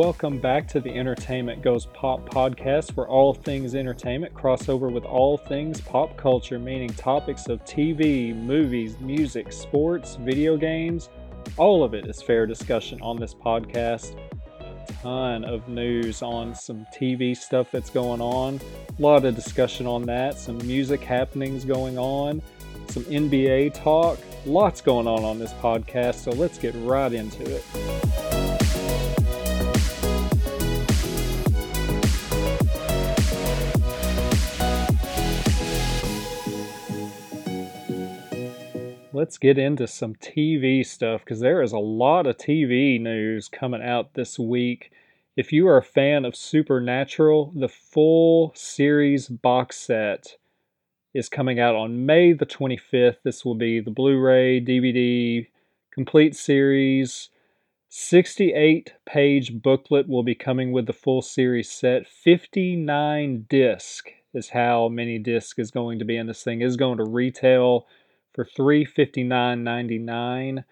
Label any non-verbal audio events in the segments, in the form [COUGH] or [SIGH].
welcome back to the Entertainment Goes Pop podcast, where all things entertainment cross over with all things pop culture, meaning topics of TV, movies, music, sports, video games. All of it is fair discussion on this podcast. A ton of news on some TV stuff that's going on, a lot of discussion on that, some music happenings going on, some NBA talk, lots going on on this podcast. So let's get right into it. Let's get into some TV stuff because there is a lot of TV news coming out this week. If you are a fan of Supernatural, the full series box set is coming out on May the 25th. This will be the Blu ray, DVD, complete series. 68 page booklet will be coming with the full series set. 59 disc is how many disc is going to be in this thing. It is going to retail for $359.99.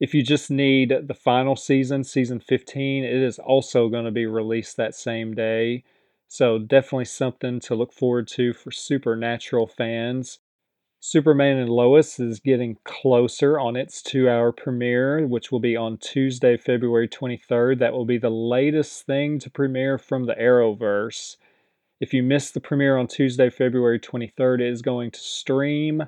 If you just need the final season, season 15, it is also going to be released that same day. So, definitely something to look forward to for Supernatural fans. Superman and Lois is getting closer on its two hour premiere, which will be on Tuesday, February 23rd. That will be the latest thing to premiere from the Arrowverse. If you missed the premiere on Tuesday, February 23rd, it is going to stream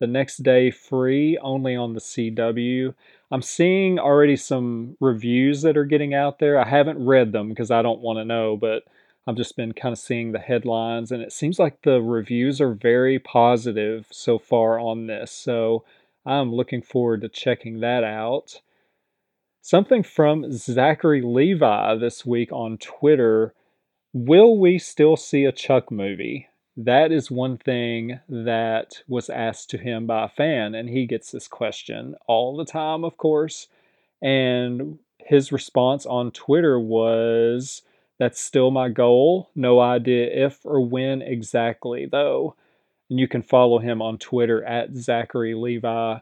the next day free only on the CW. I'm seeing already some reviews that are getting out there. I haven't read them because I don't want to know, but I've just been kind of seeing the headlines and it seems like the reviews are very positive so far on this. So I'm looking forward to checking that out. Something from Zachary Levi this week on Twitter. Will we still see a Chuck movie? That is one thing that was asked to him by a fan, and he gets this question all the time, of course. And his response on Twitter was, That's still my goal. No idea if or when exactly, though. And you can follow him on Twitter at Zachary Levi.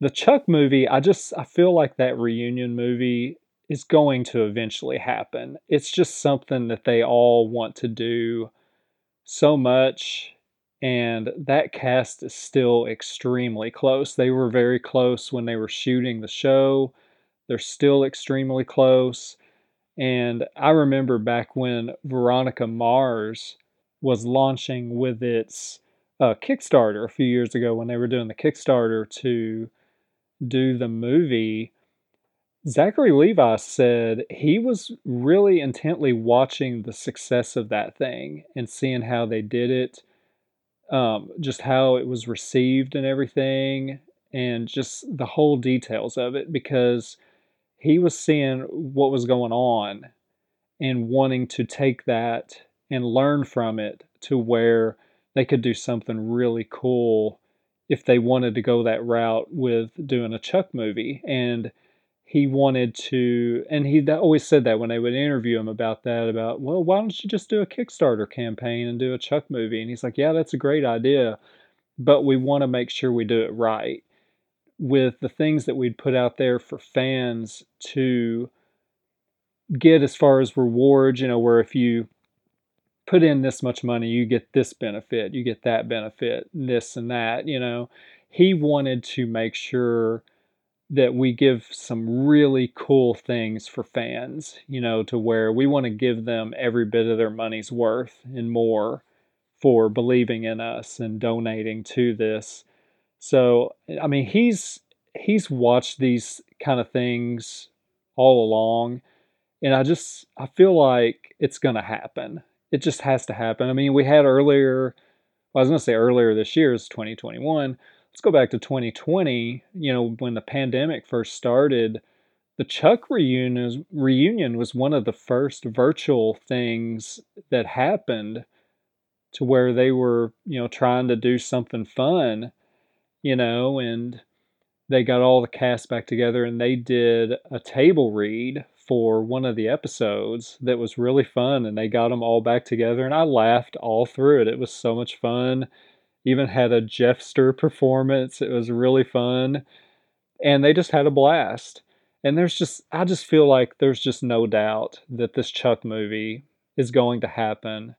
The Chuck movie, I just I feel like that reunion movie is going to eventually happen. It's just something that they all want to do so much and that cast is still extremely close. They were very close when they were shooting the show. They're still extremely close. And I remember back when Veronica Mars was launching with its uh, Kickstarter a few years ago when they were doing the Kickstarter to do the movie. Zachary Levi said he was really intently watching the success of that thing and seeing how they did it, um, just how it was received and everything, and just the whole details of it because he was seeing what was going on and wanting to take that and learn from it to where they could do something really cool if they wanted to go that route with doing a Chuck movie. And he wanted to, and he always said that when they would interview him about that, about, well, why don't you just do a Kickstarter campaign and do a Chuck movie? And he's like, yeah, that's a great idea, but we want to make sure we do it right with the things that we'd put out there for fans to get as far as rewards, you know, where if you put in this much money, you get this benefit, you get that benefit, this and that, you know. He wanted to make sure that we give some really cool things for fans, you know, to where we want to give them every bit of their money's worth and more for believing in us and donating to this. So, I mean, he's he's watched these kind of things all along and I just I feel like it's going to happen. It just has to happen. I mean, we had earlier well, I was going to say earlier this year is 2021 let's go back to 2020, you know, when the pandemic first started, the Chuck reunion, reunion was one of the first virtual things that happened to where they were, you know, trying to do something fun, you know, and they got all the cast back together and they did a table read for one of the episodes that was really fun and they got them all back together and I laughed all through it. It was so much fun even had a Jeffster performance. It was really fun. And they just had a blast. And there's just, I just feel like there's just no doubt that this Chuck movie is going to happen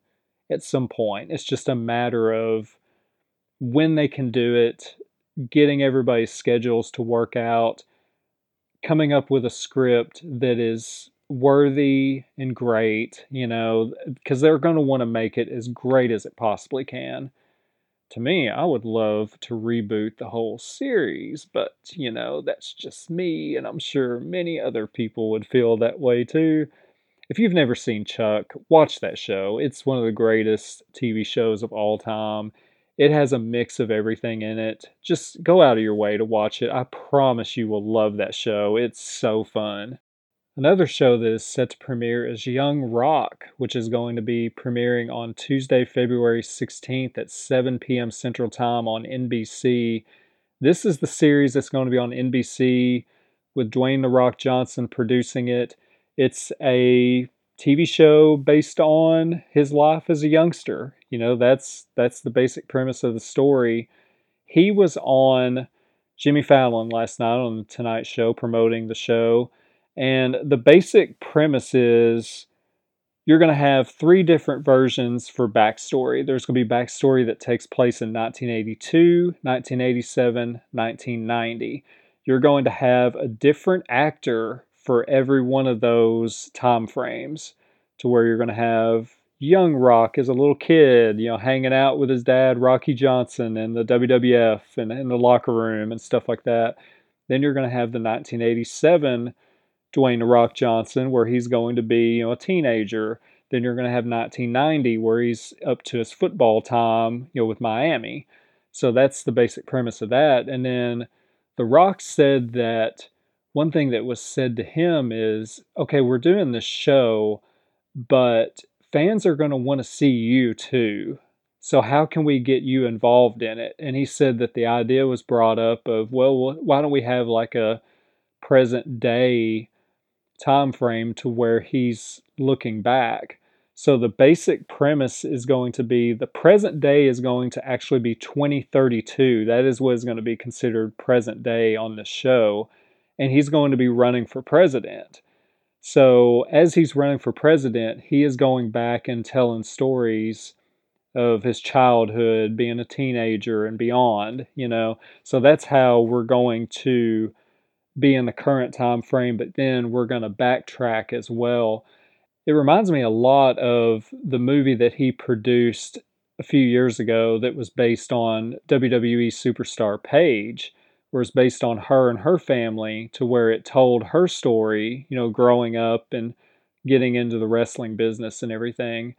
at some point. It's just a matter of when they can do it, getting everybody's schedules to work out, coming up with a script that is worthy and great, you know, because they're going to want to make it as great as it possibly can to me, I would love to reboot the whole series, but you know, that's just me, and I'm sure many other people would feel that way too. If you've never seen Chuck, watch that show. It's one of the greatest TV shows of all time. It has a mix of everything in it. Just go out of your way to watch it. I promise you will love that show. It's so fun. Another show that is set to premiere is Young Rock, which is going to be premiering on Tuesday, February 16th at 7 p.m. Central Time on NBC. This is the series that's going to be on NBC with Dwayne The Rock Johnson producing it. It's a TV show based on his life as a youngster. You know, that's that's the basic premise of the story. He was on Jimmy Fallon last night on the Tonight Show promoting the show and the basic premise is you're going to have three different versions for backstory. There's going to be backstory that takes place in 1982, 1987, 1990. You're going to have a different actor for every one of those time frames to where you're going to have young Rock as a little kid, you know, hanging out with his dad, Rocky Johnson, in the WWF and in the locker room and stuff like that. Then you're going to have the 1987 Dwayne The Rock Johnson, where he's going to be you know a teenager. Then you're going to have 1990, where he's up to his football time, you know, with Miami. So that's the basic premise of that. And then The Rock said that one thing that was said to him is, okay, we're doing this show, but fans are going to want to see you too. So how can we get you involved in it? And he said that the idea was brought up of, well, why don't we have like a present day time frame to where he's looking back. So the basic premise is going to be the present day is going to actually be 2032. That is what is going to be considered present day on the show. And he's going to be running for president. So as he's running for president, he is going back and telling stories of his childhood, being a teenager and beyond, you know. So that's how we're going to be in the current time frame, but then we're going to backtrack as well. It reminds me a lot of the movie that he produced a few years ago that was based on WWE superstar Paige, where it's based on her and her family, to where it told her story, you know, growing up and getting into the wrestling business and everything.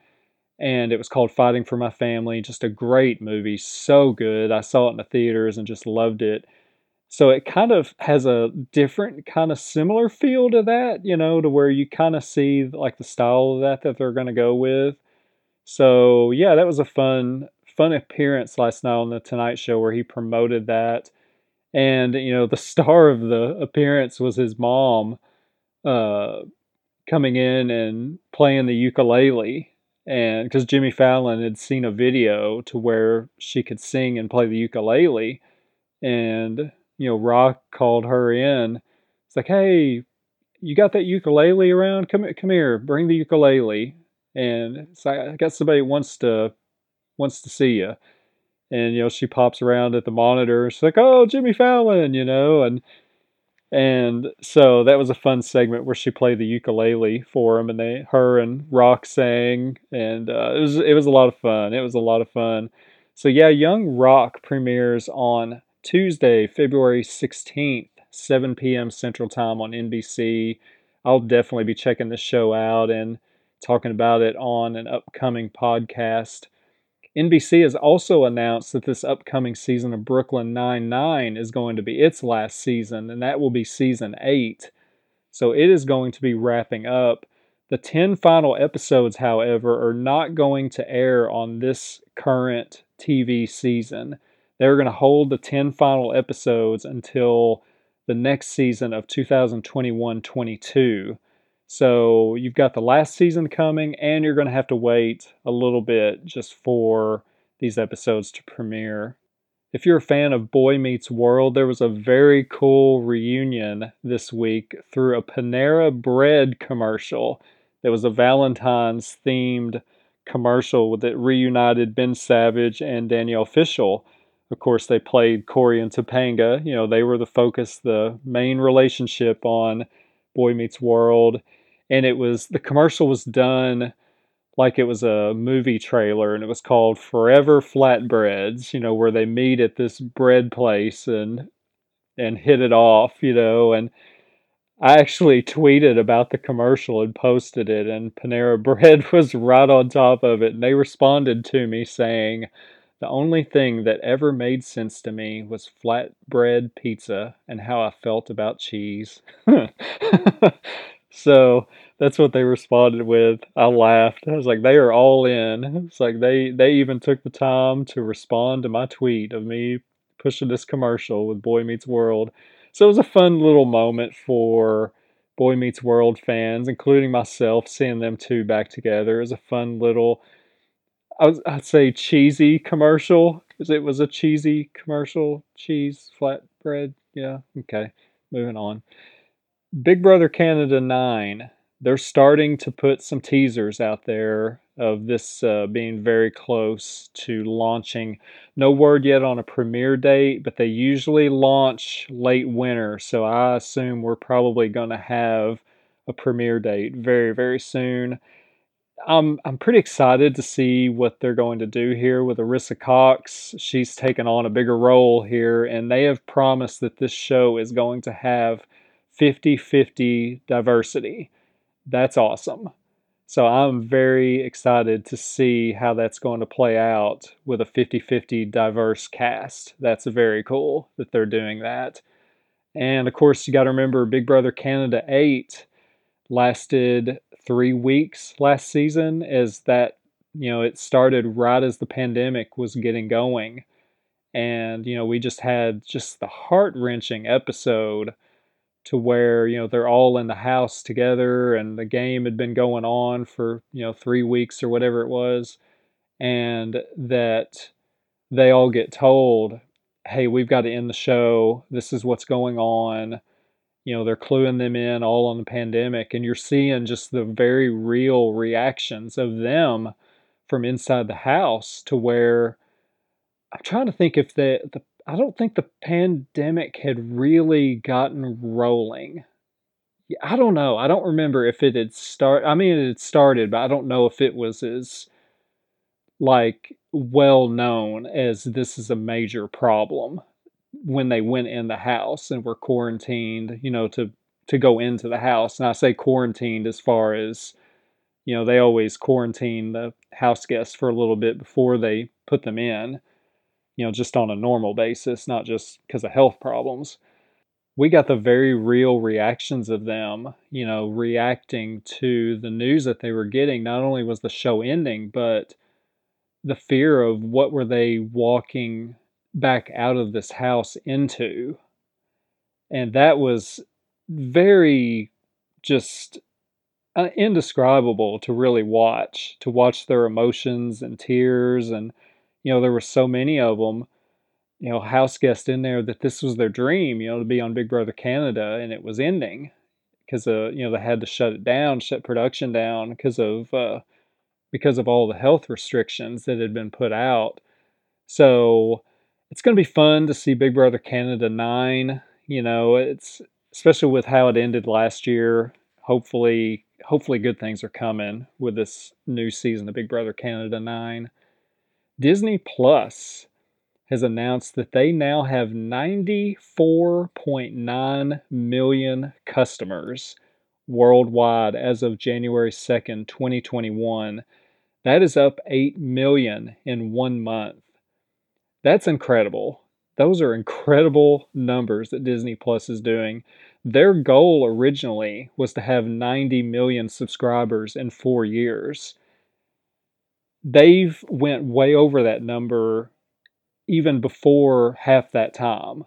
And it was called Fighting for My Family. Just a great movie, so good. I saw it in the theaters and just loved it. So it kind of has a different kind of similar feel to that, you know, to where you kind of see like the style of that that they're going to go with. So yeah, that was a fun fun appearance last night on the Tonight Show where he promoted that. And you know, the [LAUGHS] star of the appearance was his mom uh, coming in and playing the ukulele and because Jimmy Fallon had seen a video to where she could sing and play the ukulele and you know, Rock called her in. It's like, hey, you got that ukulele around? Come come here, bring the ukulele. And it's like, I got somebody wants to wants to see you. And you know, she pops around at the monitor. She's like, "Oh, Jimmy Fallon," you know, and and so that was a fun segment where she played the ukulele for him, and they, her and Rock sang, and uh, it was it was a lot of fun. It was a lot of fun. So yeah, Young Rock premieres on Tuesday, February 16th, 7 p.m. Central Time on NBC. I'll definitely be checking the show out and talking about it on an upcoming podcast. NBC has also announced that this upcoming season of Brooklyn Nine-Nine is going to be its last season, and that will be season 8. So it is going to be wrapping up. The 10 final episodes, however, are not going to air on this current TV season. They're going to hold the 10 final episodes until the next season of 2021 22. So you've got the last season coming, and you're going to have to wait a little bit just for these episodes to premiere. if you're a fan of Boy Meets World, there was a very cool reunion this week through a Panera Bread commercial. There was a Valentine's themed commercial that reunited Ben Savage and Danielle Fishel. Of course, they played Cory and Topanga. You know, they were the focus, the main relationship on Boy Meets World. And it was, the commercial was done like it was a movie trailer and it was called Forever Flatbreads, you know, where they meet at this bread place and and hit it off, you know, and I actually tweeted about the commercial and posted it and Panera [LAUGHS] Bread was right on top of it and they responded to me saying the only thing that ever made sense to me was flatbread pizza and how I felt about cheese. [LAUGHS] so that's what they responded with. I laughed. I was like, they are all in. It's like they they even took the time to respond to my tweet of me pushing this commercial with Boy Meets World. So it was a fun little moment for Boy Meets World fans, including myself, seeing them two back together. It was a fun little, I'd say cheesy commercial because it was a cheesy commercial. Cheese, flatbread. Yeah, okay. Moving on. Big Brother Canada 9 they're starting to put some teasers out there of this uh, being very close to launching. No word yet on a premiere date, but they usually launch late winter, so I assume we're probably going to have a premiere date very, very soon. I'm I'm pretty excited to see what they're going to do here with Arisa Cox. She's taken on a bigger role here, and they have promised that this show is going to have 50 50 diversity that's awesome. So I'm very excited to see how that's going to play out with a 50 50 diverse cast. That's very cool that they're doing that. And of course, you got to remember Big Brother Canada 8 lasted three weeks last season, is that, you know, it started right as the pandemic was getting going. And, you know, we just had just the heart wrenching episode to where you know they're all in the house together and the game had been going on for you know 3 weeks or whatever it was. And that they all get told hey we've got to end the show. This is what's going on you know they're cluing them in all on the pandemic and you're seeing just the very real reactions of them from inside the house to where i'm trying to think if the the I don't think the pandemic had really gotten rolling. I don't know. I don't remember if it had started. I mean, it had started, but I don't know if it was as like well known as this is a major problem when they went in the house and were quarantined. You know, to to go into the house, and I say quarantined as far as you know, they always quarantine the house guests for a little bit before they put them in you know, just on a normal basis, not just because of health problems. We got the very real reactions of them, you know, reacting to the news that they were getting. Not only was the show ending, but the fear of what were they walking back out of this house into. And that was very just uh, indescribable to really watch, to watch their emotions and tears and you know, there were so many of them, you know, house guests in there that this was their dream, you know, to be on Big Brother Canada, and it was ending because uh, you know they had to shut it down, shut production down because of uh, because of all the health restrictions that had been put out. So it's going to be fun to see Big Brother Canada nine. You know, it's especially with how it ended last year. Hopefully, hopefully good things are coming with this new season of Big Brother Canada nine. Disney Plus has announced that they now have 94.9 million customers worldwide as of January 2nd, 2021. That is up 8 million in one month. That's incredible. Those are incredible numbers that Disney Plus is doing. Their goal originally was to have 90 million subscribers in 4 years they've went way over that number even before half that time,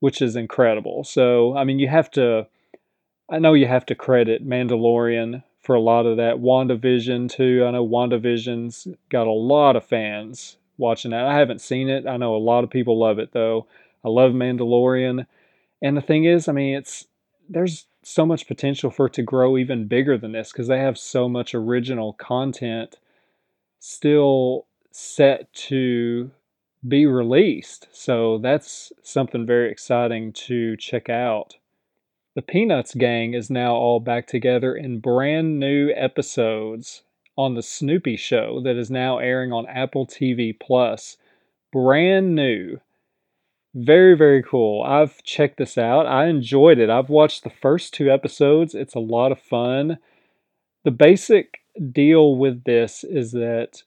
which is incredible. So, I mean, you have to, I know you have to credit Mandalorian for a lot of that. WandaVision, too. I know WandaVision's got a lot of fans watching that. I haven't seen it. I know a lot of people love it though. I love Mandalorian. And the thing is, I mean, it's there's so much potential for it to grow even bigger than this because they have so much original content still set to be released. So that's something very exciting to check out. The Peanuts gang is now all back together in brand new episodes on the Snoopy show that is now airing on Apple TV Plus. Brand new. Very, very cool. I've checked this out. I enjoyed it. I've watched the first two episodes. It's a lot of fun. The basic deal with this is that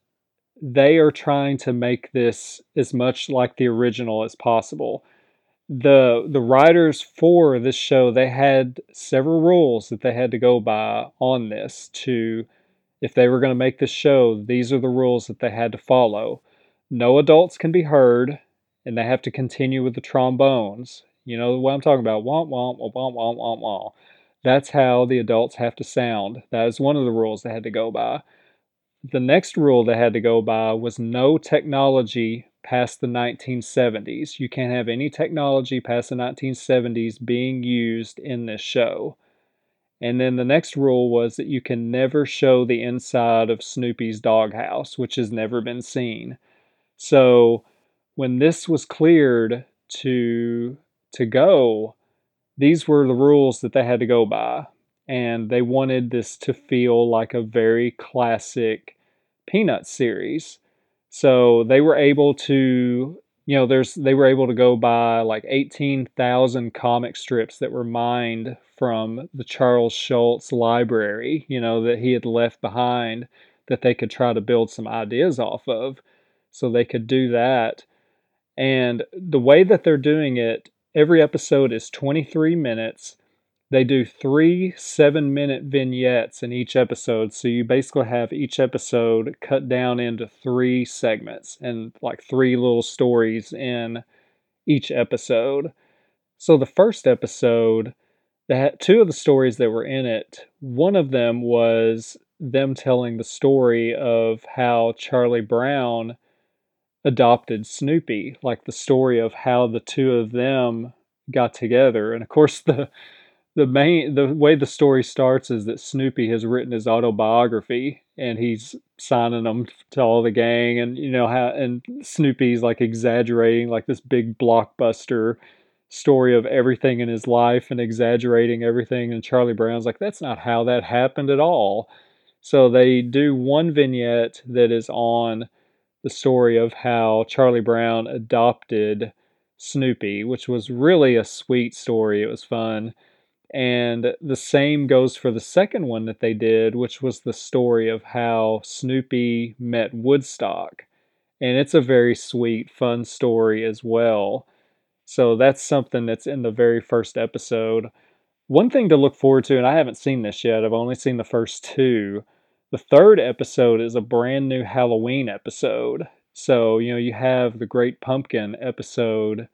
they are trying to make this as much like the original as possible. The the writers for this show, they had several rules that they had to go by on this to if they were going to make this show, these are the rules that they had to follow. No adults can be heard and they have to continue with the trombones. You know what I'm talking about? Womp womp womp womp womp womp. That's how the adults have to sound. That is one of the rules they had to go by. The next rule they had to go by was no technology past the 1970s. You can't have any technology past the 1970s being used in this show. And then the next rule was that you can never show the inside of Snoopy's doghouse, which has never been seen. So when this was cleared to to go, these were the rules that they had to go by. And they wanted this to feel like a very classic Peanut series. So they were able to, you know, there's they were able to go by like 18,000 comic strips that were mined from the Charles Schulz library, you know, that he had left behind that they could try to build some ideas off of. So they could do that. And the way that they're doing it, every episode is 23 minutes. They do three seven minute vignettes in each episode. So you basically have each episode cut down into three segments and like three little stories in each episode. So the first episode, that two of the stories that were in it, one of them was them telling the story of how Charlie Brown adopted Snoopy, like the story of how the two of them got together. And of course, [LAUGHS] the the main the way the story starts is that Snoopy has written his autobiography and he's signing them to all the gang and you know how and Snoopy's like exaggerating like this big blockbuster story of everything in his life and exaggerating everything and Charlie Brown's like that's not how that happened at all. So they do one vignette that is on the story of how Charlie Brown adopted Snoopy, which was really a sweet story. It was fun. And the same goes for the second one that they did, which was the story of how Snoopy met Woodstock. And it's a very sweet, fun story as well. So that's something that's in the very first episode. One thing to look forward to, and I haven't seen this yet, I've only seen the first two, the third episode is a brand new Halloween episode. So, you know, you have the Great Pumpkin episode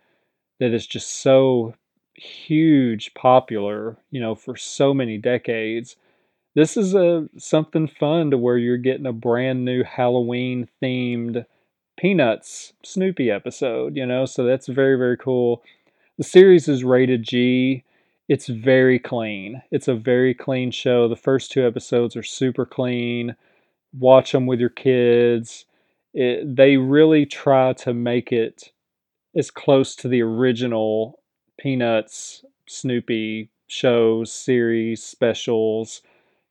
that is just so huge popular, you know, for so many decades. This is a something fun to where you're getting a brand new Halloween themed Peanuts Snoopy episode, you know, so that's very very cool. The series is rated G it's very clean. It's a very clean show. The first two episodes are super clean. Watch them with your kids. It, they really try to make it as close to the original Peanuts, Snoopy shows, series, specials,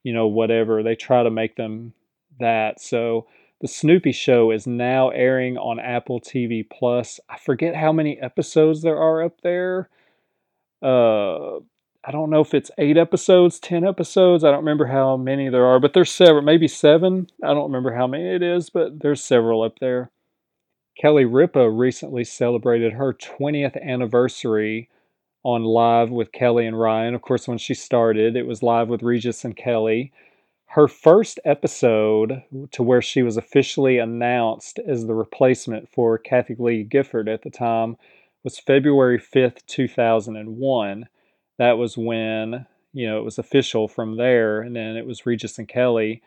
you know, whatever. They try to make them that. So the Snoopy show is now airing on Apple TV Plus. I forget how many episodes there are up there uh I don't know if it's eight episodes, ten episodes. I don't remember how many there are, but there's several, maybe seven. I don't remember how many it is, but there's several up there. Kelly Ripa recently celebrated her 20th anniversary on Live with Kelly and Ryan. Of course, when she started, it was Live with Regis and Kelly. Her first episode to where she was officially announced as the replacement for Kathie Lee Gifford at the time was February 5th, 2001. That was when, you know, it was official from there, and then it was Regis and Kelly.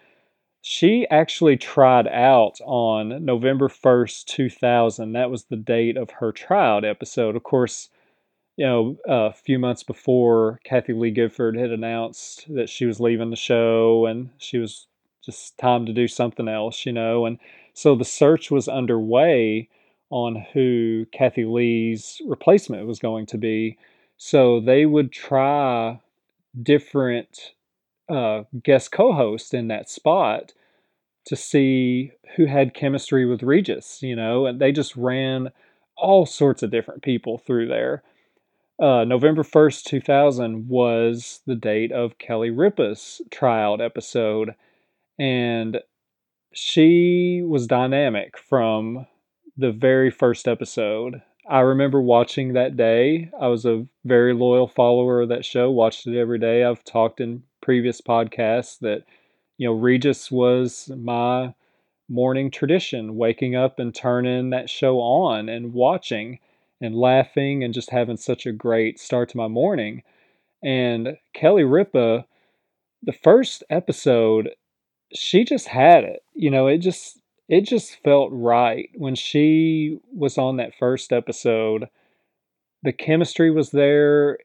She actually tried out on November 1st, 2000. That was the date of her tryout episode. Of course, you know, a few months before Kathie Lee Gifford had announced that she was leaving the show and she was just time to do something else, you know. And so the search was underway on who Kathie Lee's replacement was going to be. So they would try different uh, guest co hosts in that spot to see who had chemistry with Regis, you know, and they just ran all sorts of different people through there. Uh, November 1st, 2000 was the date of Kelly Ripa's tryout episode. And she was dynamic from the very first episode. I remember watching that day. I was a very loyal follower of that show, watched it every day. I've talked in previous podcasts that, you know, Regis was my morning tradition, waking up and turning that show on and watching and laughing and just having such a great start to my morning. And Kelly Ripa, the first episode, she just had it. You know, it just it just felt right when she was on that first episode. The chemistry was there.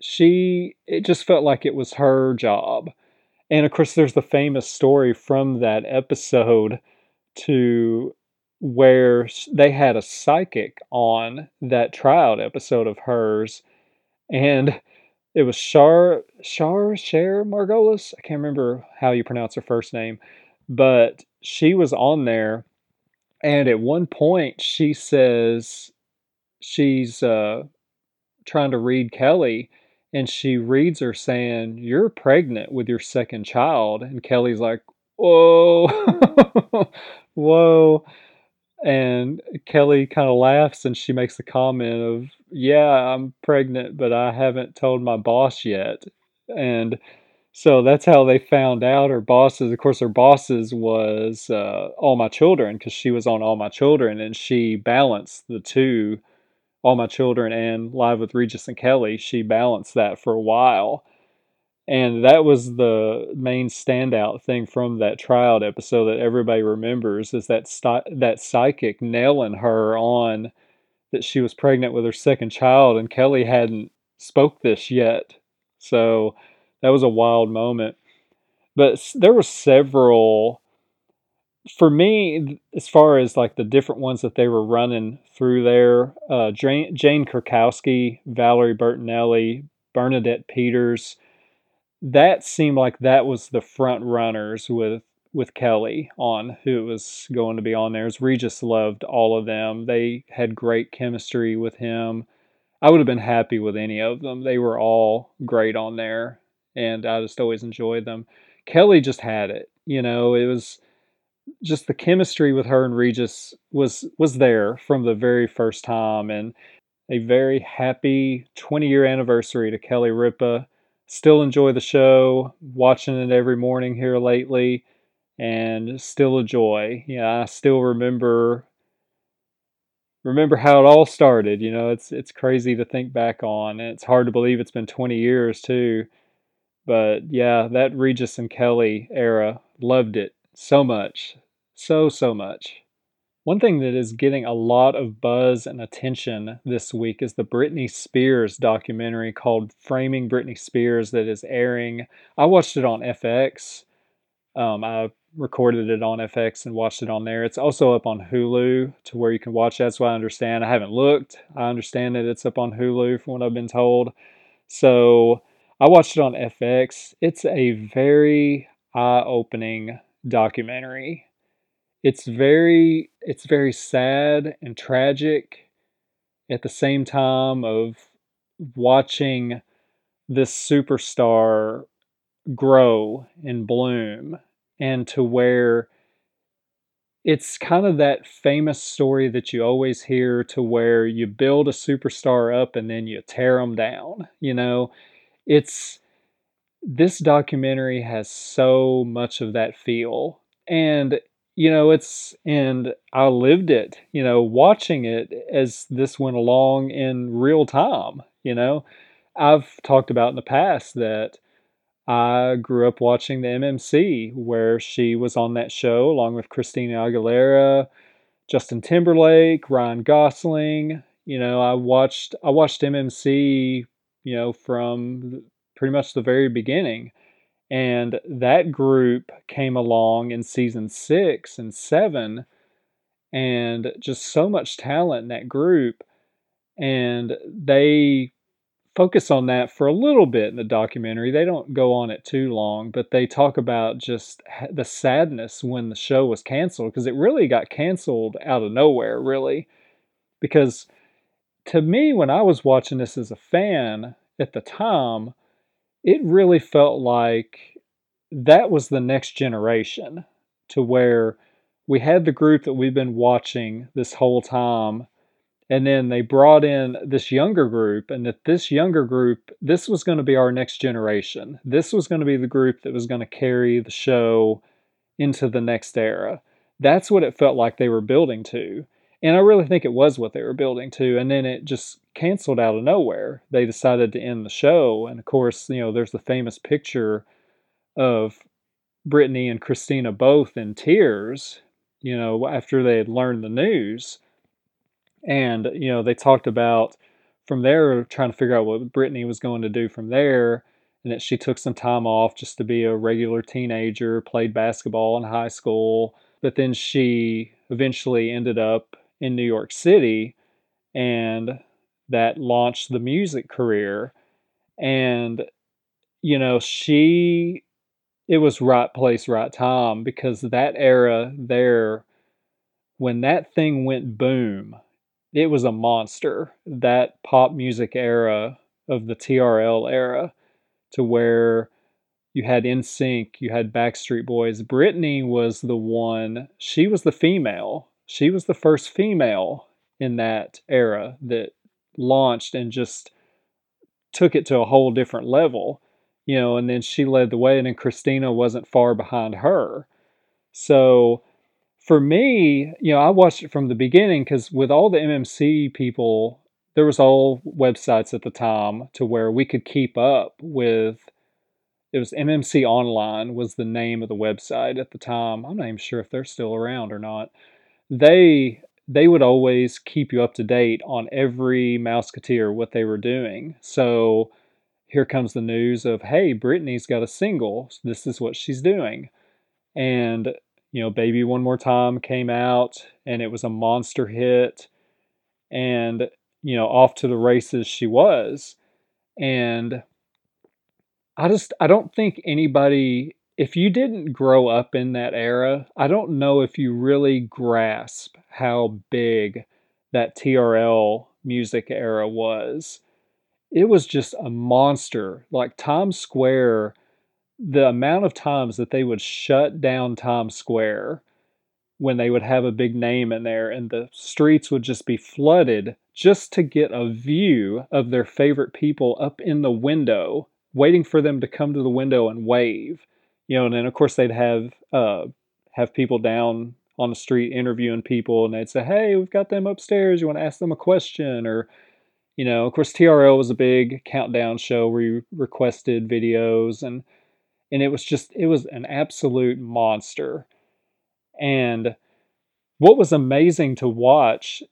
She it just felt like it was her job. And of course there's the famous story from that episode to where they had a psychic on that tryout episode of hers, and it was Char Char Cher Margolis. I can't remember how you pronounce her first name, but she was on there, and at one point she says she's uh, trying to read Kelly, and she reads her saying, "You're pregnant with your second child," and Kelly's like, "Whoa, [LAUGHS] whoa." And Kelly kind of laughs and she makes the comment of, Yeah, I'm pregnant, but I haven't told my boss yet. And so that's how they found out her bosses. Of course, her bosses was uh, All My Children because she was on All My Children and she balanced the two, All My Children and Live with Regis and Kelly. She balanced that for a while and that was the main standout thing from that tryout episode that everybody remembers is that that psychic nailing her on that she was pregnant with her second child and Kelly hadn't spoke this yet. So that was a wild moment. But there were several for me as far as like the different ones that they were running through there uh, Jane, Jane Krakowski, Valerie Bertinelli, Bernadette Peters, that seemed like that was the front runners with with Kelly on who was going to be on there. As Regis loved all of them. They had great chemistry with him. I would have been happy with any of them. They were all great on there, and I just always enjoyed them. Kelly just had it. You know, it was just the chemistry with her and Regis was was there from the very first time, and a very happy 20 year anniversary to Kelly Ripa still enjoy the show, watching it every morning here lately, and still a joy. Yeah, I still remember remember how it all started. You know, it's it's crazy to think back on. And it's hard to believe it's been 20 years too. But yeah, that Regis and Kelly era, loved it so much. So so much. One thing that is getting a lot of buzz and attention this week is the Britney Spears documentary called Framing Britney Spears that is airing. I watched it on FX. Um, I recorded it on FX and watched it on there. It's also up on Hulu to where you can watch. That's what I understand. I haven't looked. I understand that it's up on Hulu from what I've been told. So I watched it on FX. It's a very eye opening documentary it's very it's very sad and tragic at the same time of watching this superstar grow and bloom and to where it's kind of that famous story that you always hear to where you build a superstar up and then you tear them down you know? It's this documentary has so much of that feel and you know, it's, and I lived it, you know, watching it as this went along in real time, you know. I've talked about in the past that I grew up watching the MMC where she was on that show along with Christina Aguilera, Justin Timberlake, Ryan Gosling. You know, I watched I watched MMC, you know, from pretty much the very beginning. And that group came along in season 6 and 7 and just so much talent in that group and they focus on that for a little bit in the documentary. They don't go on it too long, but they talk about just the sadness when the show was canceled because it really got canceled out of nowhere, really. Because to me, when I was watching this as a fan at the time, it really felt like that was the next generation to where we had the group that we've been watching this whole time and then they brought in this younger group and that this younger group this was going to be our next generation. This was going to be the group that was going to carry the show into the next era. That's what it felt like they were building to and i really think it was what they were building to and then it just canceled out of nowhere they decided to end the show and of course you know there's the famous picture of britney and christina both in tears you know after they had learned the news and, you know, they talked about from there trying to figure out what Britney was going to do from there. And that she took some time off just to be a regular teenager, played basketball in high school. But then she eventually ended up in New York City and that launched the music career. And, you know, she, it was right place, right time because that era there, when that thing went boom, it was a monster that pop music era of the TRL era to where you had NSYNC, you had Backstreet Boys. Britney was the one, she was the female. She was the first female in that era that launched and just took it to a whole different level, you know, and then she led the way, and then Christina wasn't far behind her. So for me, you know, I watched it from the beginning because with all the MMC people, there was all websites at the time to where we could keep up with. It was MMC Online was the name of the website at the time. I'm not even sure if they're still around or not. They they would always keep you up to date on every Mouseketeer what they were doing. So here comes the news of hey, Britney's got a single. This is what she's doing, and you know, Baby One More Time came out and it was a monster hit. And, you know, off to the races she was. And I just, I don't think anybody, if you didn't grow up in that era, I don't know if you really grasp how big that TRL music era was. It was just a monster. Like Times Square the amount of times that they would shut down Times Square when they would have a big name in there and the streets would just be flooded just to get a view of their favorite people up in the window waiting for them to come to the window and wave you know and then of course they'd have uh, have people down on the street interviewing people and they'd say hey we've got them upstairs. You want to ask them a question? Or you know of course trl was a big countdown show where you requested videos and and it was just it was an absolute monster. And what was amazing to watch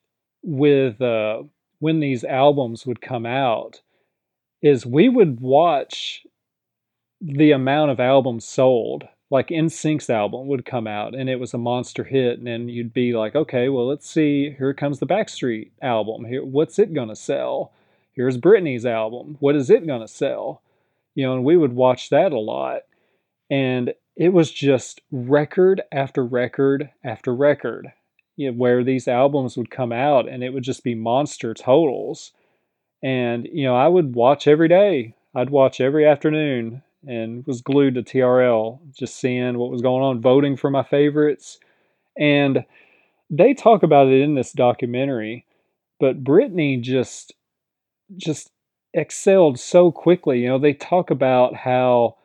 with uh, when these albums would come out is we would watch the amount of albums sold like NSYNC's album would come out and it was a monster hit and then you'd be like okay well let's see here comes the Backstreet album. Here what's it going to sell? Here's Britney's album. What is it going to sell? You know and we would watch that a lot. And it was just record after record after record you know, where these albums would come out and it would just be monster totals. And, you know, I would watch every day. I'd watch every afternoon and was glued to TRL, just seeing what was going on, voting for my favorites. And they talk about it in this documentary, but Britney just just excelled so quickly. You know, they talk about how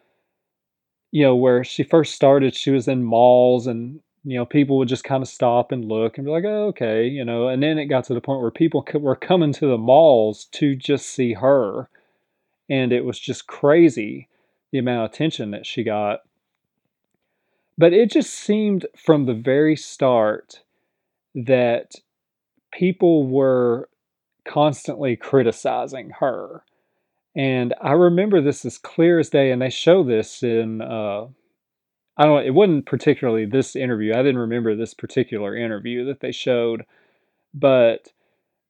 you know, where she first started, she was in malls and, you know, people would just kind of stop and look and be like, oh, okay, you know, and then it got to the point where people were coming to the malls to just see her. And it was just crazy the amount of attention that she got. But it just seemed from the very start that people were constantly criticizing her. And I remember this as clear as day, and they show this in uh, I don't it wasn't particularly this interview. I didn't remember this particular interview that they showed, but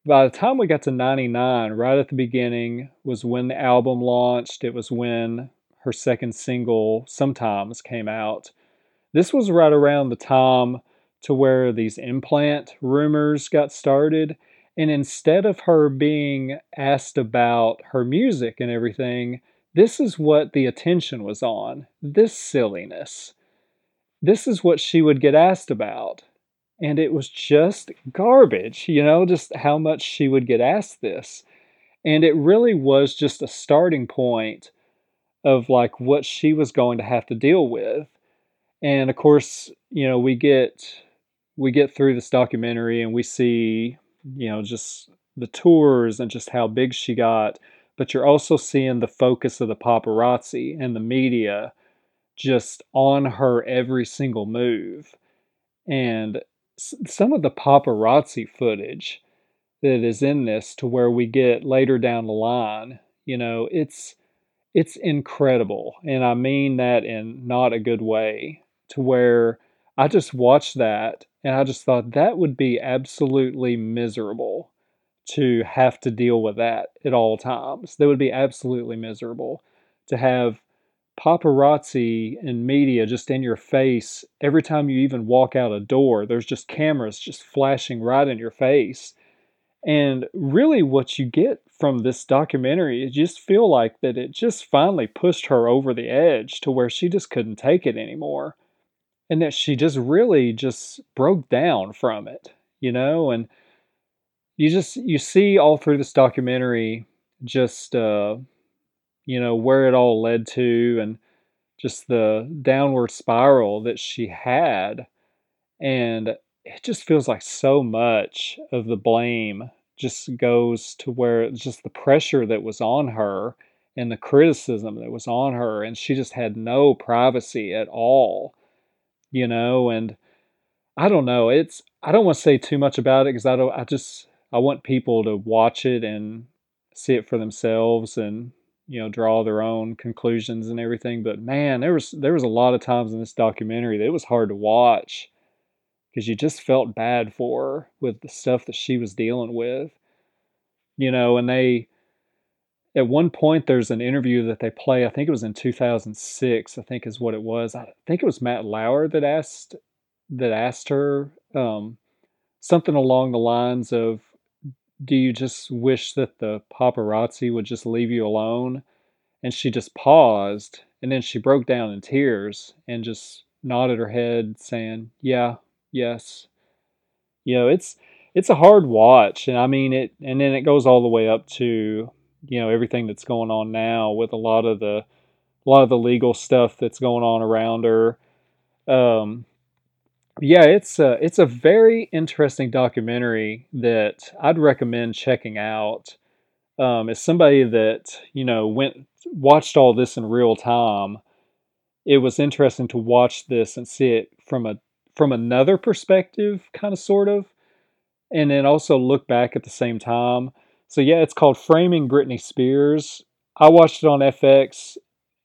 by the time we got to 99, right at the beginning was when the album launched. It was when her second single Sometimes came out. This was right around the time to where these implant rumors got started and instead of her being asked about her music and everything, this is what the attention was on this silliness. This is what she would get asked about. And it was just garbage, you know, just how much she would get asked this. And it really was just a starting point of like what she was going to have to deal with. And of course, you know, we get we get through this documentary and we see you know, just the tours and just how big she got. But you're also seeing the focus of the paparazzi and the media just on her every single move. And some of the paparazzi footage that is in this to where we get later down the line, you know, it's it's incredible. And I mean that in not a good way to where I just watched that and I just thought that would be absolutely miserable to have to deal with that at all times. That would be absolutely miserable to have paparazzi and media just in your face every time you even walk out a door. There's just cameras just flashing right in your face. And really, what you get from this documentary, you just feel like that it just finally pushed her over the edge to where she just couldn't take it anymore. And that she just really just broke down from it, you know, and you just you see all through this documentary just uh you know where it all led to and just the downward spiral that she had. And it just feels like so much of the blame just goes to where just the pressure that was on her and the criticism that was on her and she just had no privacy at all you know, and I don't know. It's I don't want to say too much about it because I don't. I just I want people to watch it and see it for themselves and you know draw their own conclusions and everything. But man, there was there was a lot of times in this documentary that it was hard to watch because you just felt bad for her with the stuff that she was dealing with. You know, and they at one point there's an interview that they play i think it was in 2006 i think is what it was i think it was matt lauer that asked that asked her um, something along the lines of do you just wish that the paparazzi would just leave you alone and she just paused and then she broke down in tears and just nodded her head saying yeah yes you know it's it's a hard watch and i mean it and then it goes all the way up to you know everything that's going on now with a lot of the a lot of the legal stuff that's going on around her. Um, yeah, it's a, it's a very interesting documentary that I'd recommend checking out. Um, as somebody that you know went watched all this in real time, it was interesting to watch this and see it from a from another perspective, kind of sort of, and then also look back at the same time. So yeah, it's called Framing Britney Spears. I watched it on FX.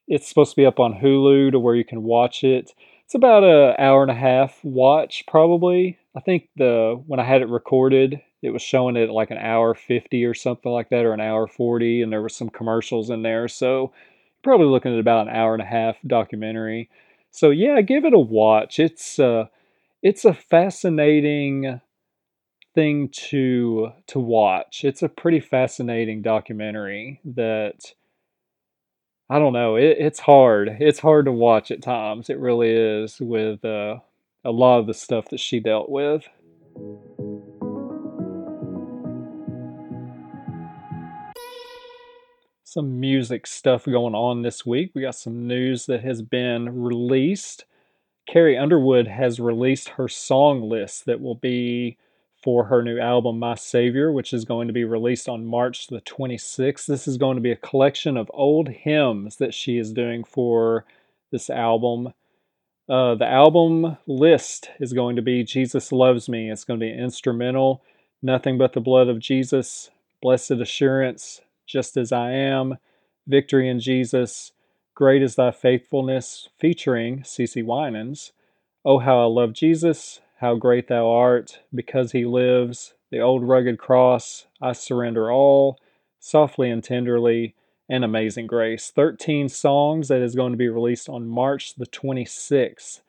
It's supposed to be up on Hulu to where you can watch it. It's about an hour and a half watch probably. I think the when I had it recorded, it was showing it like an hour 50 or something like that or an hour 40 and there were some commercials in there. So probably looking at about an hour and a half documentary. So yeah, give it a watch. It's uh it's a fascinating thing to to watch. It's a pretty fascinating documentary that I don't know. It, it's hard. It's hard to watch at times. It really is with uh, a lot of the stuff that she dealt with. Some music stuff going on this week. We got some news that has been released. Carrie Underwood has released her song list that will be for her new album, My Savior, which is going to be released on March the 26th. This is going to be a collection of old hymns that she is doing for this album. Uh, the album list is going to be Jesus Loves Me. It's going to be instrumental. Nothing but the blood of Jesus, Blessed Assurance, Just as I Am, Victory in Jesus, Great is Thy Faithfulness, featuring CeCe Winans. Oh, how I love Jesus, how great Thou art, because He lives, the old rugged cross, I surrender all, softly and tenderly, and Amazing Grace. 13 songs that is going to be released on March the 26th.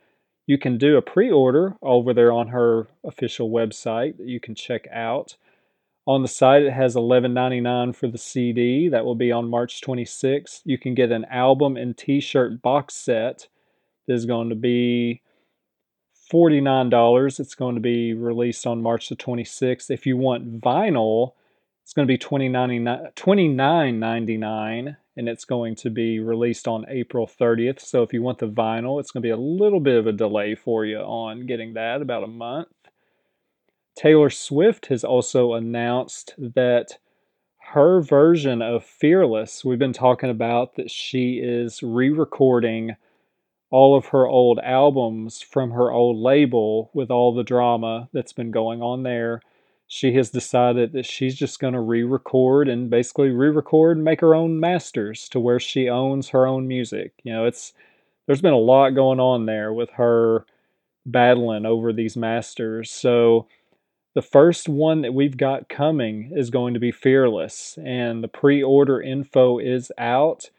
You can do a pre order over there on her official website that you can check out. On the site, it has $11.99 for the CD. That will be on March 26th. You can get an album and t shirt box set that is going to be $49. It's going to be released on March the 26th. If you want vinyl, it's going to be $29.99 and it's going to be released on April 30th. So if you want the vinyl, it's going to be a little bit of a delay for you on getting that, about a month. Taylor Swift has also announced that her version of Fearless, we've been talking about that she is re recording all of her old albums from her old label with all the drama that's been going on there. She has decided that she's just going to re record and basically re record and make her own masters to where she owns her own music. You know, it's there's been a lot going on there with her battling over these masters. So the first one that we've got coming is going to be Fearless, and the pre order info is out.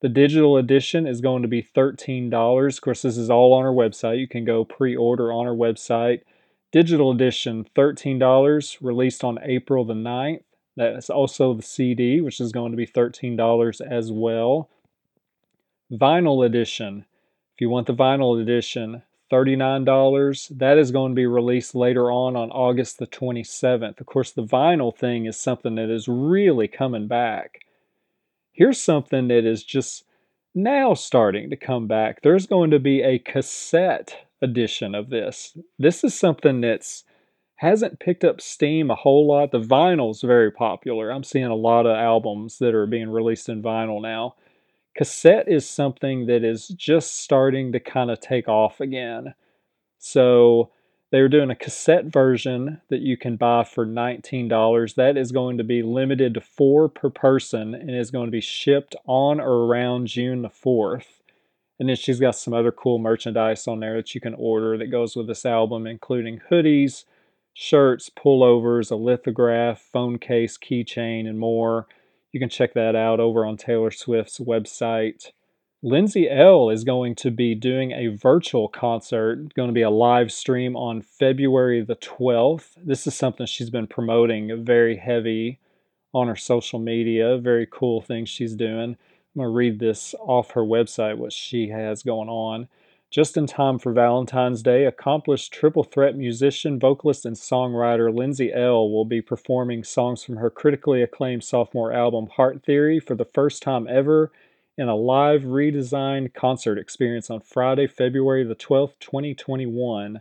The digital edition is going to be $13. Of course, this is all on our website. You can go pre order on our website. Digital edition, $13, released on April the 9th. That's also the CD, which is going to be $13 as well. Vinyl edition, if you want the vinyl edition, $39. That is going to be released later on on August the 27th. Of course, the vinyl thing is something that is really coming back. Here's something that is just now starting to come back. There's going to be a cassette edition of this. This is something that's hasn't picked up steam a whole lot. The vinyl's very popular. I'm seeing a lot of albums that are being released in vinyl now cassette is something that is just starting to kind of take off again. So they were doing a cassette version that you can buy for $19. That is going to be limited to four per person and is going to be shipped on or around June the 4th. And then she's got some other cool merchandise on there that you can order that goes with this album, including hoodies, shirts, pullovers, a lithograph, phone case, keychain, and more. You can check that out over on Taylor Swift's website. Lindsay Ell is going to be doing a virtual concert, going to be a live stream on February the 12th. This is something she's been promoting very heavy on her social media. Very cool thing she's doing. I'm going to read this off her website, what she has going on. Just in time for Valentine's Day, accomplished triple threat musician, vocalist, and songwriter Lindsay Ell will be performing songs from her critically acclaimed sophomore album Heart Theory for the first time ever in a live redesigned concert experience on Friday, February the 12th, 2021.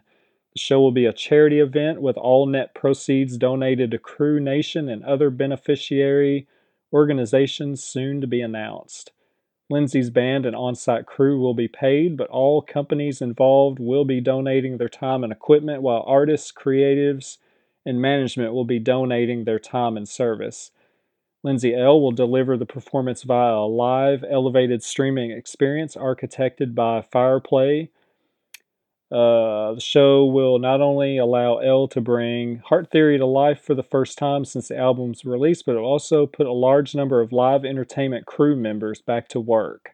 The show will be a charity event with all net proceeds donated to Crew Nation and other beneficiary organizations soon to be announced. Lindsay's band and on site crew will be paid, but all companies involved will be donating their time and equipment, while artists, creatives, and management will be donating their time and service. Lindsay Ell. will deliver the performance via a live, elevated streaming experience architected by Fireplay, uh, the show will not only allow Ell to bring Heart Theory to life for the first time since the album's release, but it will also put a large number of live entertainment crew members back to work.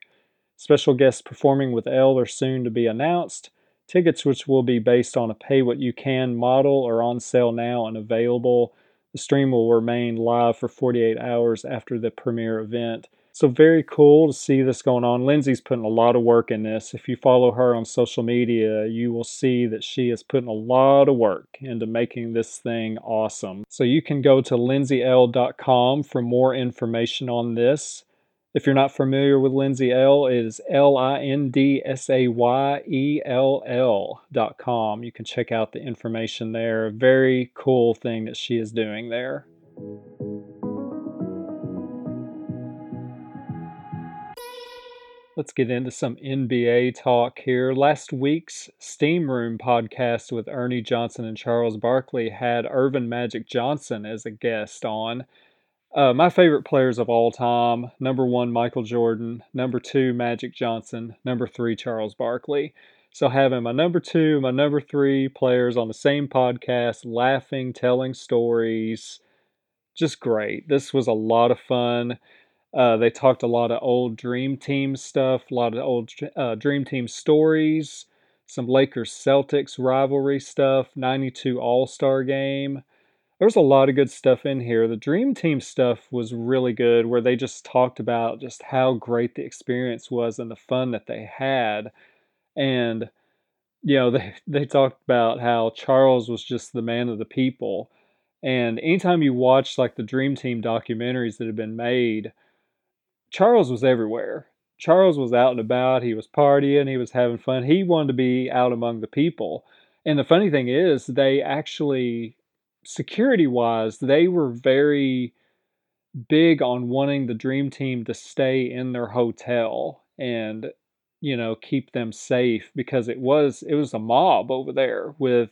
Special guests performing with Ell are soon to be announced. Tickets, which will be based on a pay what you can model, are on sale now and available. The stream will remain live for 48 hours after the premiere event. So very cool to see this going on. Lindsay's putting a lot of work in this. If you follow her on social media, you will see that she is putting a lot of work into making this thing awesome. So you can go to lindsayell.com for more information on this. If you're not familiar with Lindsay Ell, it is L I N D S A Y E L L dot com. You can check out the information there. Very cool thing that she is doing there. Let's get into some NBA talk here. Last week's Steam Room podcast with Ernie Johnson and Charles Barkley had Earvin Magic Johnson as a guest on. Uh, my favorite players of all time number one, Michael Jordan, number two, Magic Johnson, number three, Charles Barkley. So, having my number two, my number three players on the same podcast, laughing, telling stories, just great. This was a lot of fun. Uh, they talked a lot of old Dream Team stuff, a lot of old uh, Dream Team stories, some Lakers Celtics rivalry stuff, 92 All Star game. There's a lot of good stuff in here. The Dream Team stuff was really good, where they just talked about just how great the experience was and the fun that they had. And, you know, [LAUGHS] they, they talked about how Charles was just the man of the people. And anytime you watch like the Dream Team documentaries that have been made, Charles was everywhere. Charles was out and about. He was partying. He was having fun. He wanted to be out among the people. And the funny thing is, they actually, security wise, they were very big on wanting the dream team to stay in their hotel and you know keep them safe because it was it was a mob over there with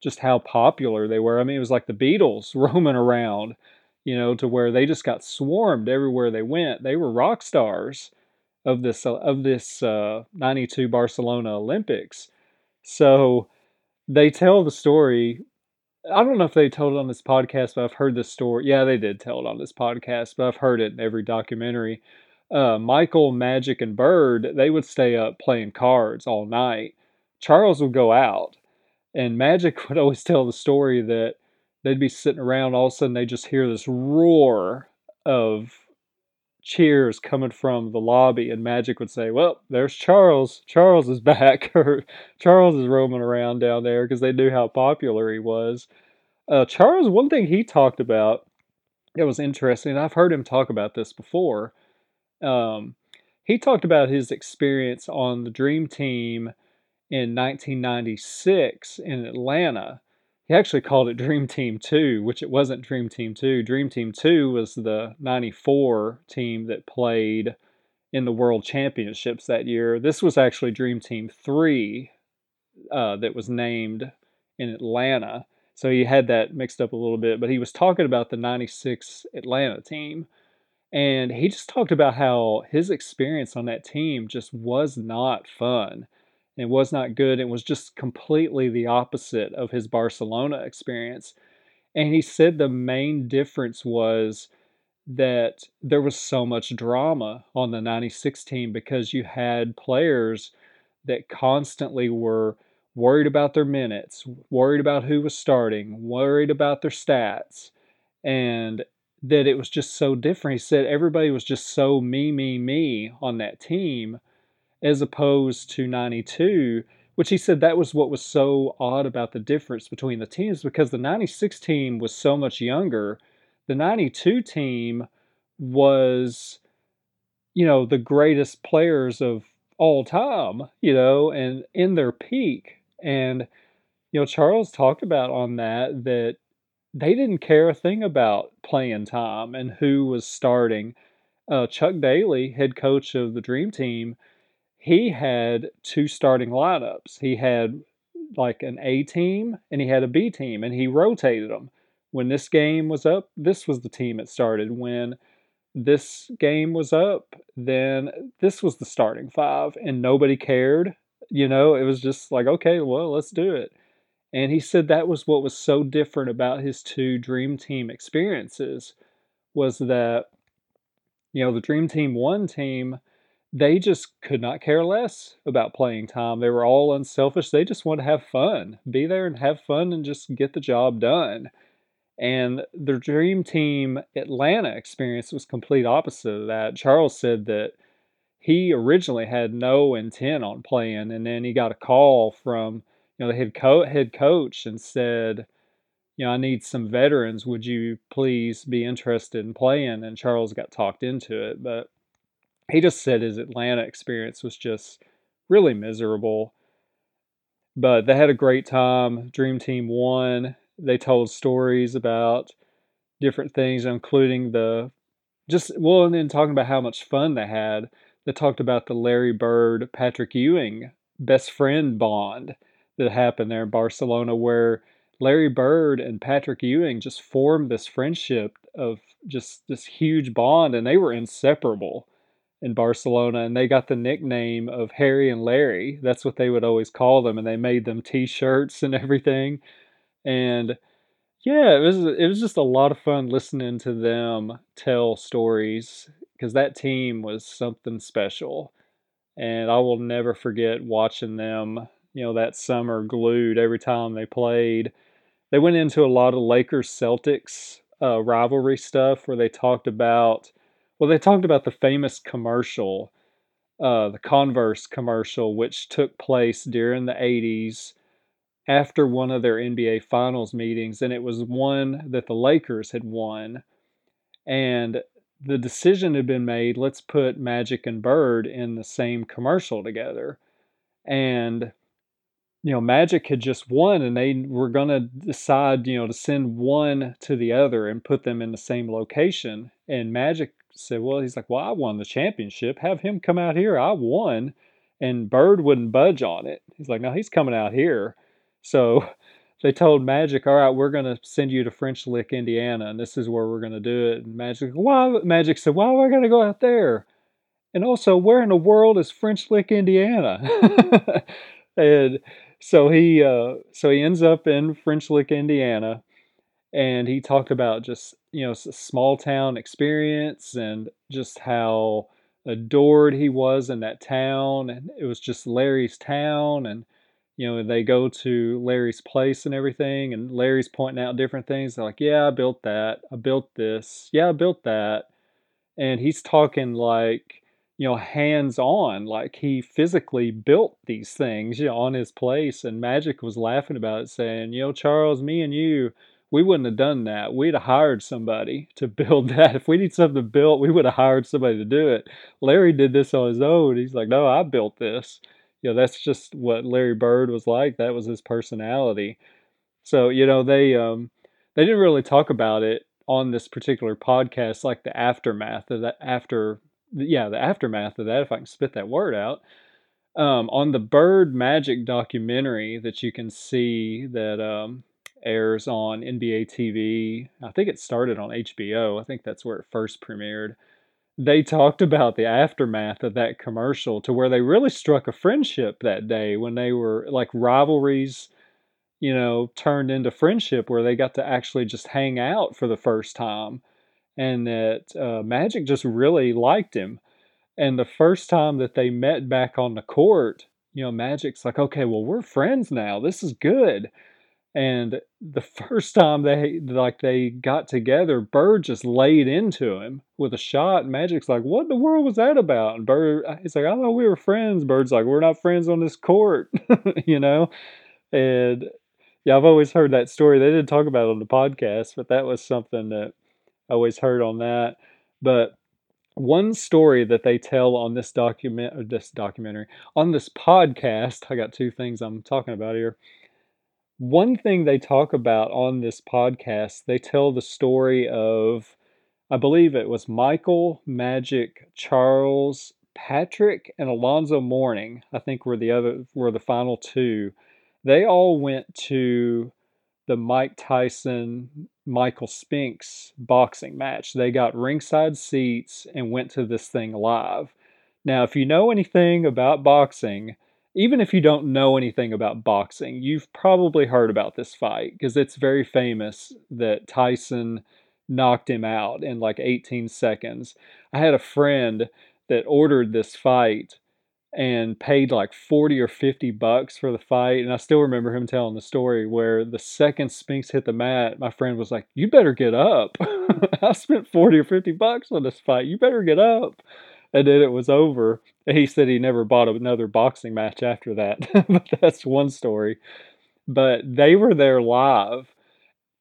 just how popular they were i mean it was like the beatles [LAUGHS] roaming around you know, to where they just got swarmed everywhere they went. They were rock stars of this of this uh, 92 Barcelona Olympics. So they tell the story. I don't know if they told it on this podcast, but I've heard this story. Yeah, they did tell it on this podcast, but I've heard it in every documentary. Uh, Michael, Magic, and Bird, they would stay up playing cards all night. Charles would go out, and Magic [LAUGHS] would always tell the story that they'd be sitting around, all of a sudden they just hear this roar of cheers coming from the lobby, and Magic would say, Well, there's Charles. Charles is [LAUGHS] back, or Charles is roaming around down there because they knew how popular he was. Uh, Charles, one thing he talked about that was interesting, I've heard him talk about this before. Um, he talked about his experience on the Dream Team in 1996 in Atlanta he actually called it Dream Team 2, which it wasn't Dream Team 2. Dream Team 2 was the 94 team that played in the World Championships that year. This was actually Dream Team 3 uh, that was named in Atlanta. So he had that mixed up a little bit, but he was talking about the 96 Atlanta team. And he just talked about how his experience on that team just was not fun. It was not good. It was just completely the opposite of his Barcelona experience. And he said the main difference was that there was so much drama on the 96 team because you had players that constantly were worried about their minutes, worried about who was starting, worried about their stats, and that it was just so different. He said everybody was just so me, me, me on that team as opposed to 92, which he said that was what was so odd about the difference between the teams because the 96 team was so much younger. The 92 team was, you know, the greatest players of all time, you know, and in their peak. And, you know, Charles talked about on that that they didn't care a thing about playing time and who was starting. Uh, Chuck Daly, head coach of the Dream Team, he had two starting lineups. He had like an A team and he had a B team, and he rotated them. When this game was up, this was the team it started. When this game was up, then this was the starting five, and nobody cared. You know, it was just like, okay, well, let's do it. And he said that was what was so different about his two dream team experiences was that, you know, the dream team one team they just could not care less about playing time. They were all unselfish. They just wanted to have fun, be there and have fun and just get the job done. And the dream team Atlanta experience was complete opposite of that. Charles said that he originally had no intent on playing, and then he got a call from you know the head, co- head coach and said, you know, I need some veterans. Would you please be interested in playing? And Charles got talked into it, but he just said his Atlanta experience was just really miserable. But they had a great time. Dream Team won. They told stories about different things, including the just well, and then talking about how much fun they had. They talked about the Larry Bird Patrick Ewing best friend bond that happened there in Barcelona, where Larry Bird and Patrick Ewing just formed this friendship of just this huge bond, and they were inseparable in Barcelona, and they got the nickname of Harry and Larry. That's what they would always call them, and they made them T-shirts and [LAUGHS] everything. And yeah, it was it was just a lot of fun listening to them tell stories because that team was something special, and I will never forget watching them. You know that summer glued every time they played. They went into a lot of Lakers Celtics uh, rivalry stuff where they talked about well, they talked about the famous commercial, uh, the Converse commercial, which took place during the 80s after one of their NBA Finals meetings, and it was one that the Lakers had won. And the decision had been made let's put Magic and Bird in the same commercial together. And, you know, Magic had just won, and they were going to decide, you know, to send one to the other and put them in the same location. And Magic said, well, he's like, well, I won the championship. Have him come out here. I won. And Bird wouldn't budge on it. He's like, no, he's coming out here. So [LAUGHS] they told Magic, all right, we're going to send you to French Lick, Indiana, and this is where we're going to do it. And Magic, why? Magic said, why am I going to go out there? And also, where in the world is French Lick, Indiana? [LAUGHS] and so he, uh, so he ends up in French Lick, Indiana, and he talked about just you know small town experience and just how adored he was in that town, and it was just Larry's town, and you know, they go to Larry's place and everything, and Larry's pointing out different things. They're like, Yeah, I built that. I built this. Yeah, I built that. And he's talking like, you know, hands on, like he physically built these things, you know, on his place. And Magic was laughing about it, saying, You know, Charles, me and you, we wouldn't have done that. We'd have hired somebody to build [LAUGHS] that. If we need something built, we would have hired somebody to do it. Larry did this on his own. He's like, No, I built this you know that's just what Larry Bird was like. That was his personality. So you know they um, they didn't really talk about it on this particular podcast, like the aftermath of that after yeah the aftermath of that. If I can spit that word out. Um, on the Bird Magic documentary that you can see that um, airs on NBA TV. I think it started on HBO. I think that's where it first premiered they talked about the aftermath of that commercial to where they really struck a friendship that day when they were like rivalries you know turned into friendship where they got to actually just hang out for the first time and that uh, magic just really liked him and the first time that they met back on the court you know magic's like okay well we're friends now this is good and the first time they like they got together, Bird just laid into him with a shot. Magic's like, "What in the world was that about?" And Bird, uh, he's like, "I thought we were friends." Bird's like, "We're not friends on this court," [LAUGHS] you know. And yeah, I've always heard that story. They didn't talk about it on the podcast, but that was something that I always heard on that. But one story that they tell on this document, or this documentary, on this podcast, I got two things I'm talking about here one thing they talk about on this podcast, they tell the story of, I believe it was Michael, Magic, Charles, Patrick, and Alonzo Mourning. I think were the other were the final two. They all went to the Mike Tyson Michael Spinks boxing match. They got ringside seats and went to this thing live. Now, if you know anything about boxing, even if you don't know anything about boxing, you've probably heard about this fight because it's very famous that Tyson knocked him out in like 18 seconds. I had a friend that ordered this fight and paid like 40 or 50 bucks for the fight. And I still remember him telling the story where the second Spinks hit the mat, my friend was like, You better get up. [LAUGHS] I spent 40 or 50 bucks on this fight. You better get up and then it was over. He said he never bought another boxing match after that. [LAUGHS] but that's one story. But they were there live.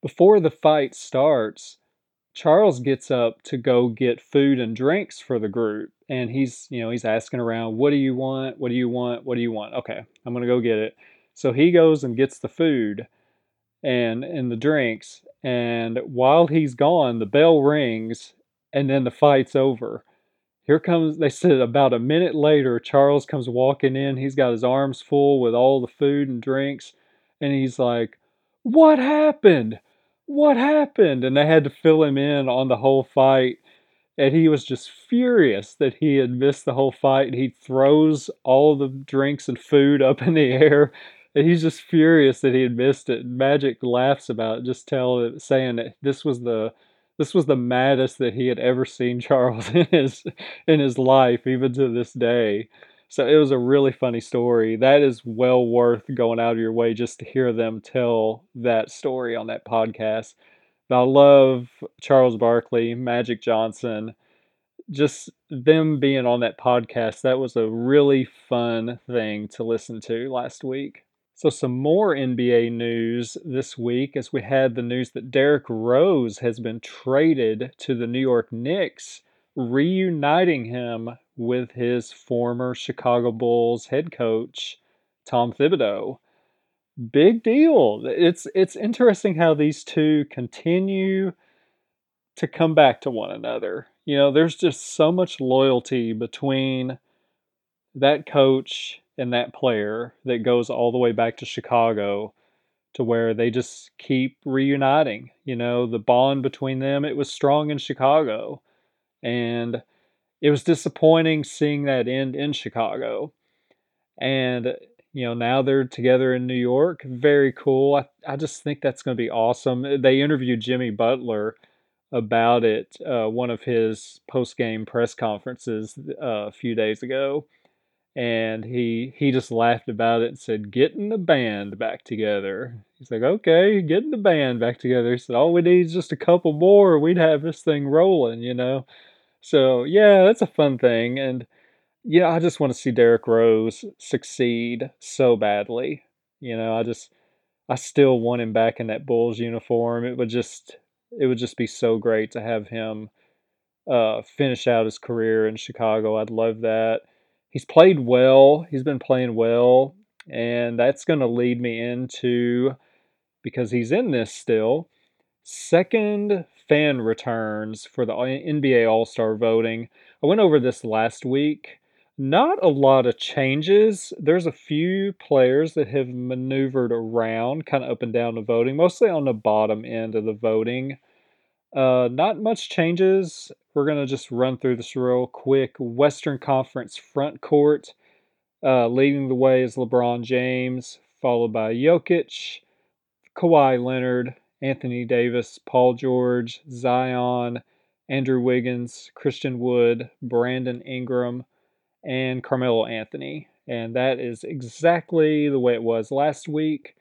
Before the fight starts, Charles gets up to go get food and drinks for the group. and he's you know he's asking around what do you want what do you want what do you want okay i'm gonna go get it so he goes and gets the food and and the drinks and while he's gone the bell rings and then the fight's over here comes they said about a minute later charles comes walking in he's got his arms full with all the food and drinks and he's like what happened what happened and they had to fill him in on the whole fight and he was just furious that he had missed the whole fight. And he throws all the drinks and food up in the air, and he's just furious that he had missed it. Magic laughs about it, just tell saying that this was the this was the maddest that he had ever seen [LAUGHS] Charles in his in his life, even to this day. So it was a really funny story. That is well worth going out of your way just to hear them tell that story on that podcast. I love Charles Barkley, Magic Johnson, just them being on that podcast. That was a really fun thing to listen to last week. So, some more NBA news this week as we had the news that Derrick Rose has been traded to the New York Knicks, reuniting him with his former Chicago Bulls head coach, Tom Thibodeau big deal. It's it's interesting how these two continue to come back to one another. You know, there's just so much loyalty between that coach and that player that goes all the way back to Chicago to where they just keep reuniting. You know, the bond between them, it was strong in Chicago. And it was disappointing seeing that end in Chicago. And you know, now they're together in New York. Very cool. I, I just think that's going to be awesome. They interviewed Jimmy Butler about it, uh, one of his post game press conferences uh, a few days ago. And he he just laughed about it and said, "Getting the band back together." He's like, "Okay, getting the band back together." He said, "All we need is just a couple more, we'd have this thing rolling," you know. So yeah, that's a fun thing, and yeah, I just want to see Derrick Rose succeed so badly. You know, I just I still want him back in that Bulls uniform. It would just it would just be so great to have him uh, finish out his career in Chicago. I'd love that. He's played well. He's been playing well, and that's going to lead me into because he's in this still. Second fan returns for the NBA All Star voting. I went over this last week not a lot of changes. There's a few players that have maneuvered around, kind of up and down the voting, mostly on the bottom end of the voting. Uh, not much changes. We're going to just run through this real quick. Western Conference front court. Uh, leading the way is LeBron James, followed by Jokic, Kawhi Leonard, Anthony Davis, Paul George, Zion, Andrew Wiggins, Christian Wood, Brandon Ingram, and Carmelo Anthony. And that is exactly the way it was last week.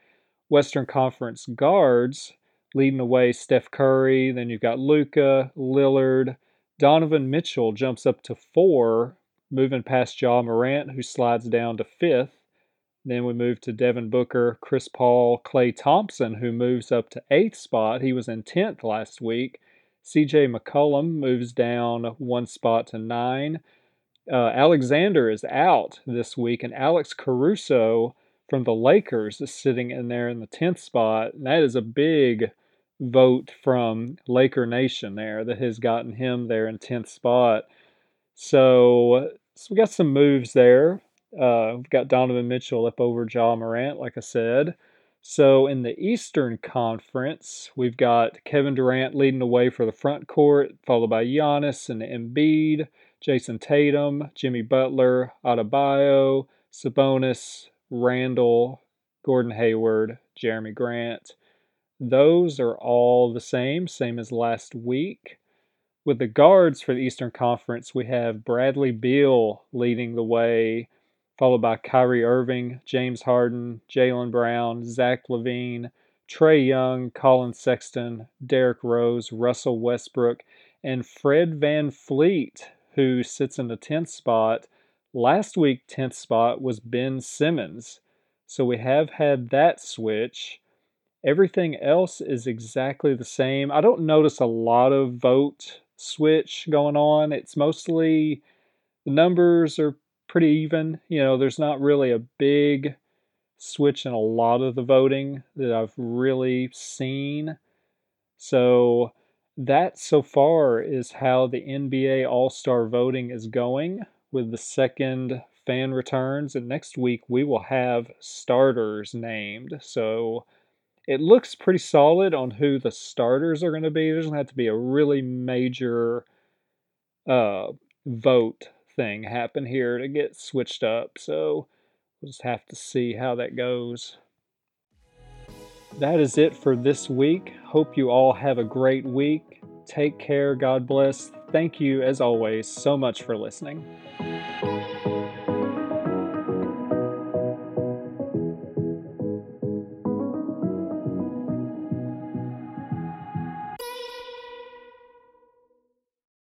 Western Conference guards leading the way Steph Curry, then you've got Luka, Lillard, Donovan Mitchell jumps up to four, moving past Ja Morant, who slides down to fifth. Then we move to Devin Booker, Chris Paul, Klay Thompson, who moves up to eighth spot. He was in 10th last week. CJ McCollum moves down one spot to nine. Uh, Alexander is out this week, and Alex Caruso from the Lakers is sitting in there in the 10th spot. And that is a big vote from Laker Nation there that has gotten him there in 10th spot. So, so we got some moves there. Uh, we've got Donovan Mitchell up over Ja Morant, like I said. So in the Eastern Conference, we've got Kevin Durant leading the way for the front court, followed by Giannis and Embiid. Jayson Tatum, Jimmy Butler, Adebayo, Sabonis, Randle, Gordon Hayward, Jerami Grant. Those are all the same, same as last week. With the guards for the Eastern Conference, we have Bradley Beal leading the way, followed by Kyrie Irving, James Harden, Jaylen Brown, Zach LaVine, Trae Young, Collin Sexton, Derrick Rose, Russell Westbrook, and Fred VanVleet, who sits in the 10th spot. Last week, 10th spot was Ben Simmons. So we have had that switch. Everything else is exactly the same. I don't notice a lot of vote switch going on. It's mostly the numbers are pretty even. You know, there's not really a big switch in a lot of the voting that I've really seen. So that so far is how the NBA All Star voting is going with the second fan returns. And next week we will have starters named. So it looks pretty solid on who the starters are going to be. There's going to have to be a really major uh, vote thing happen here to get switched up. So we'll just have to see how that goes. That is it for this week. Hope you all have a great week. Take care. God bless. Thank you, as always, so much for listening.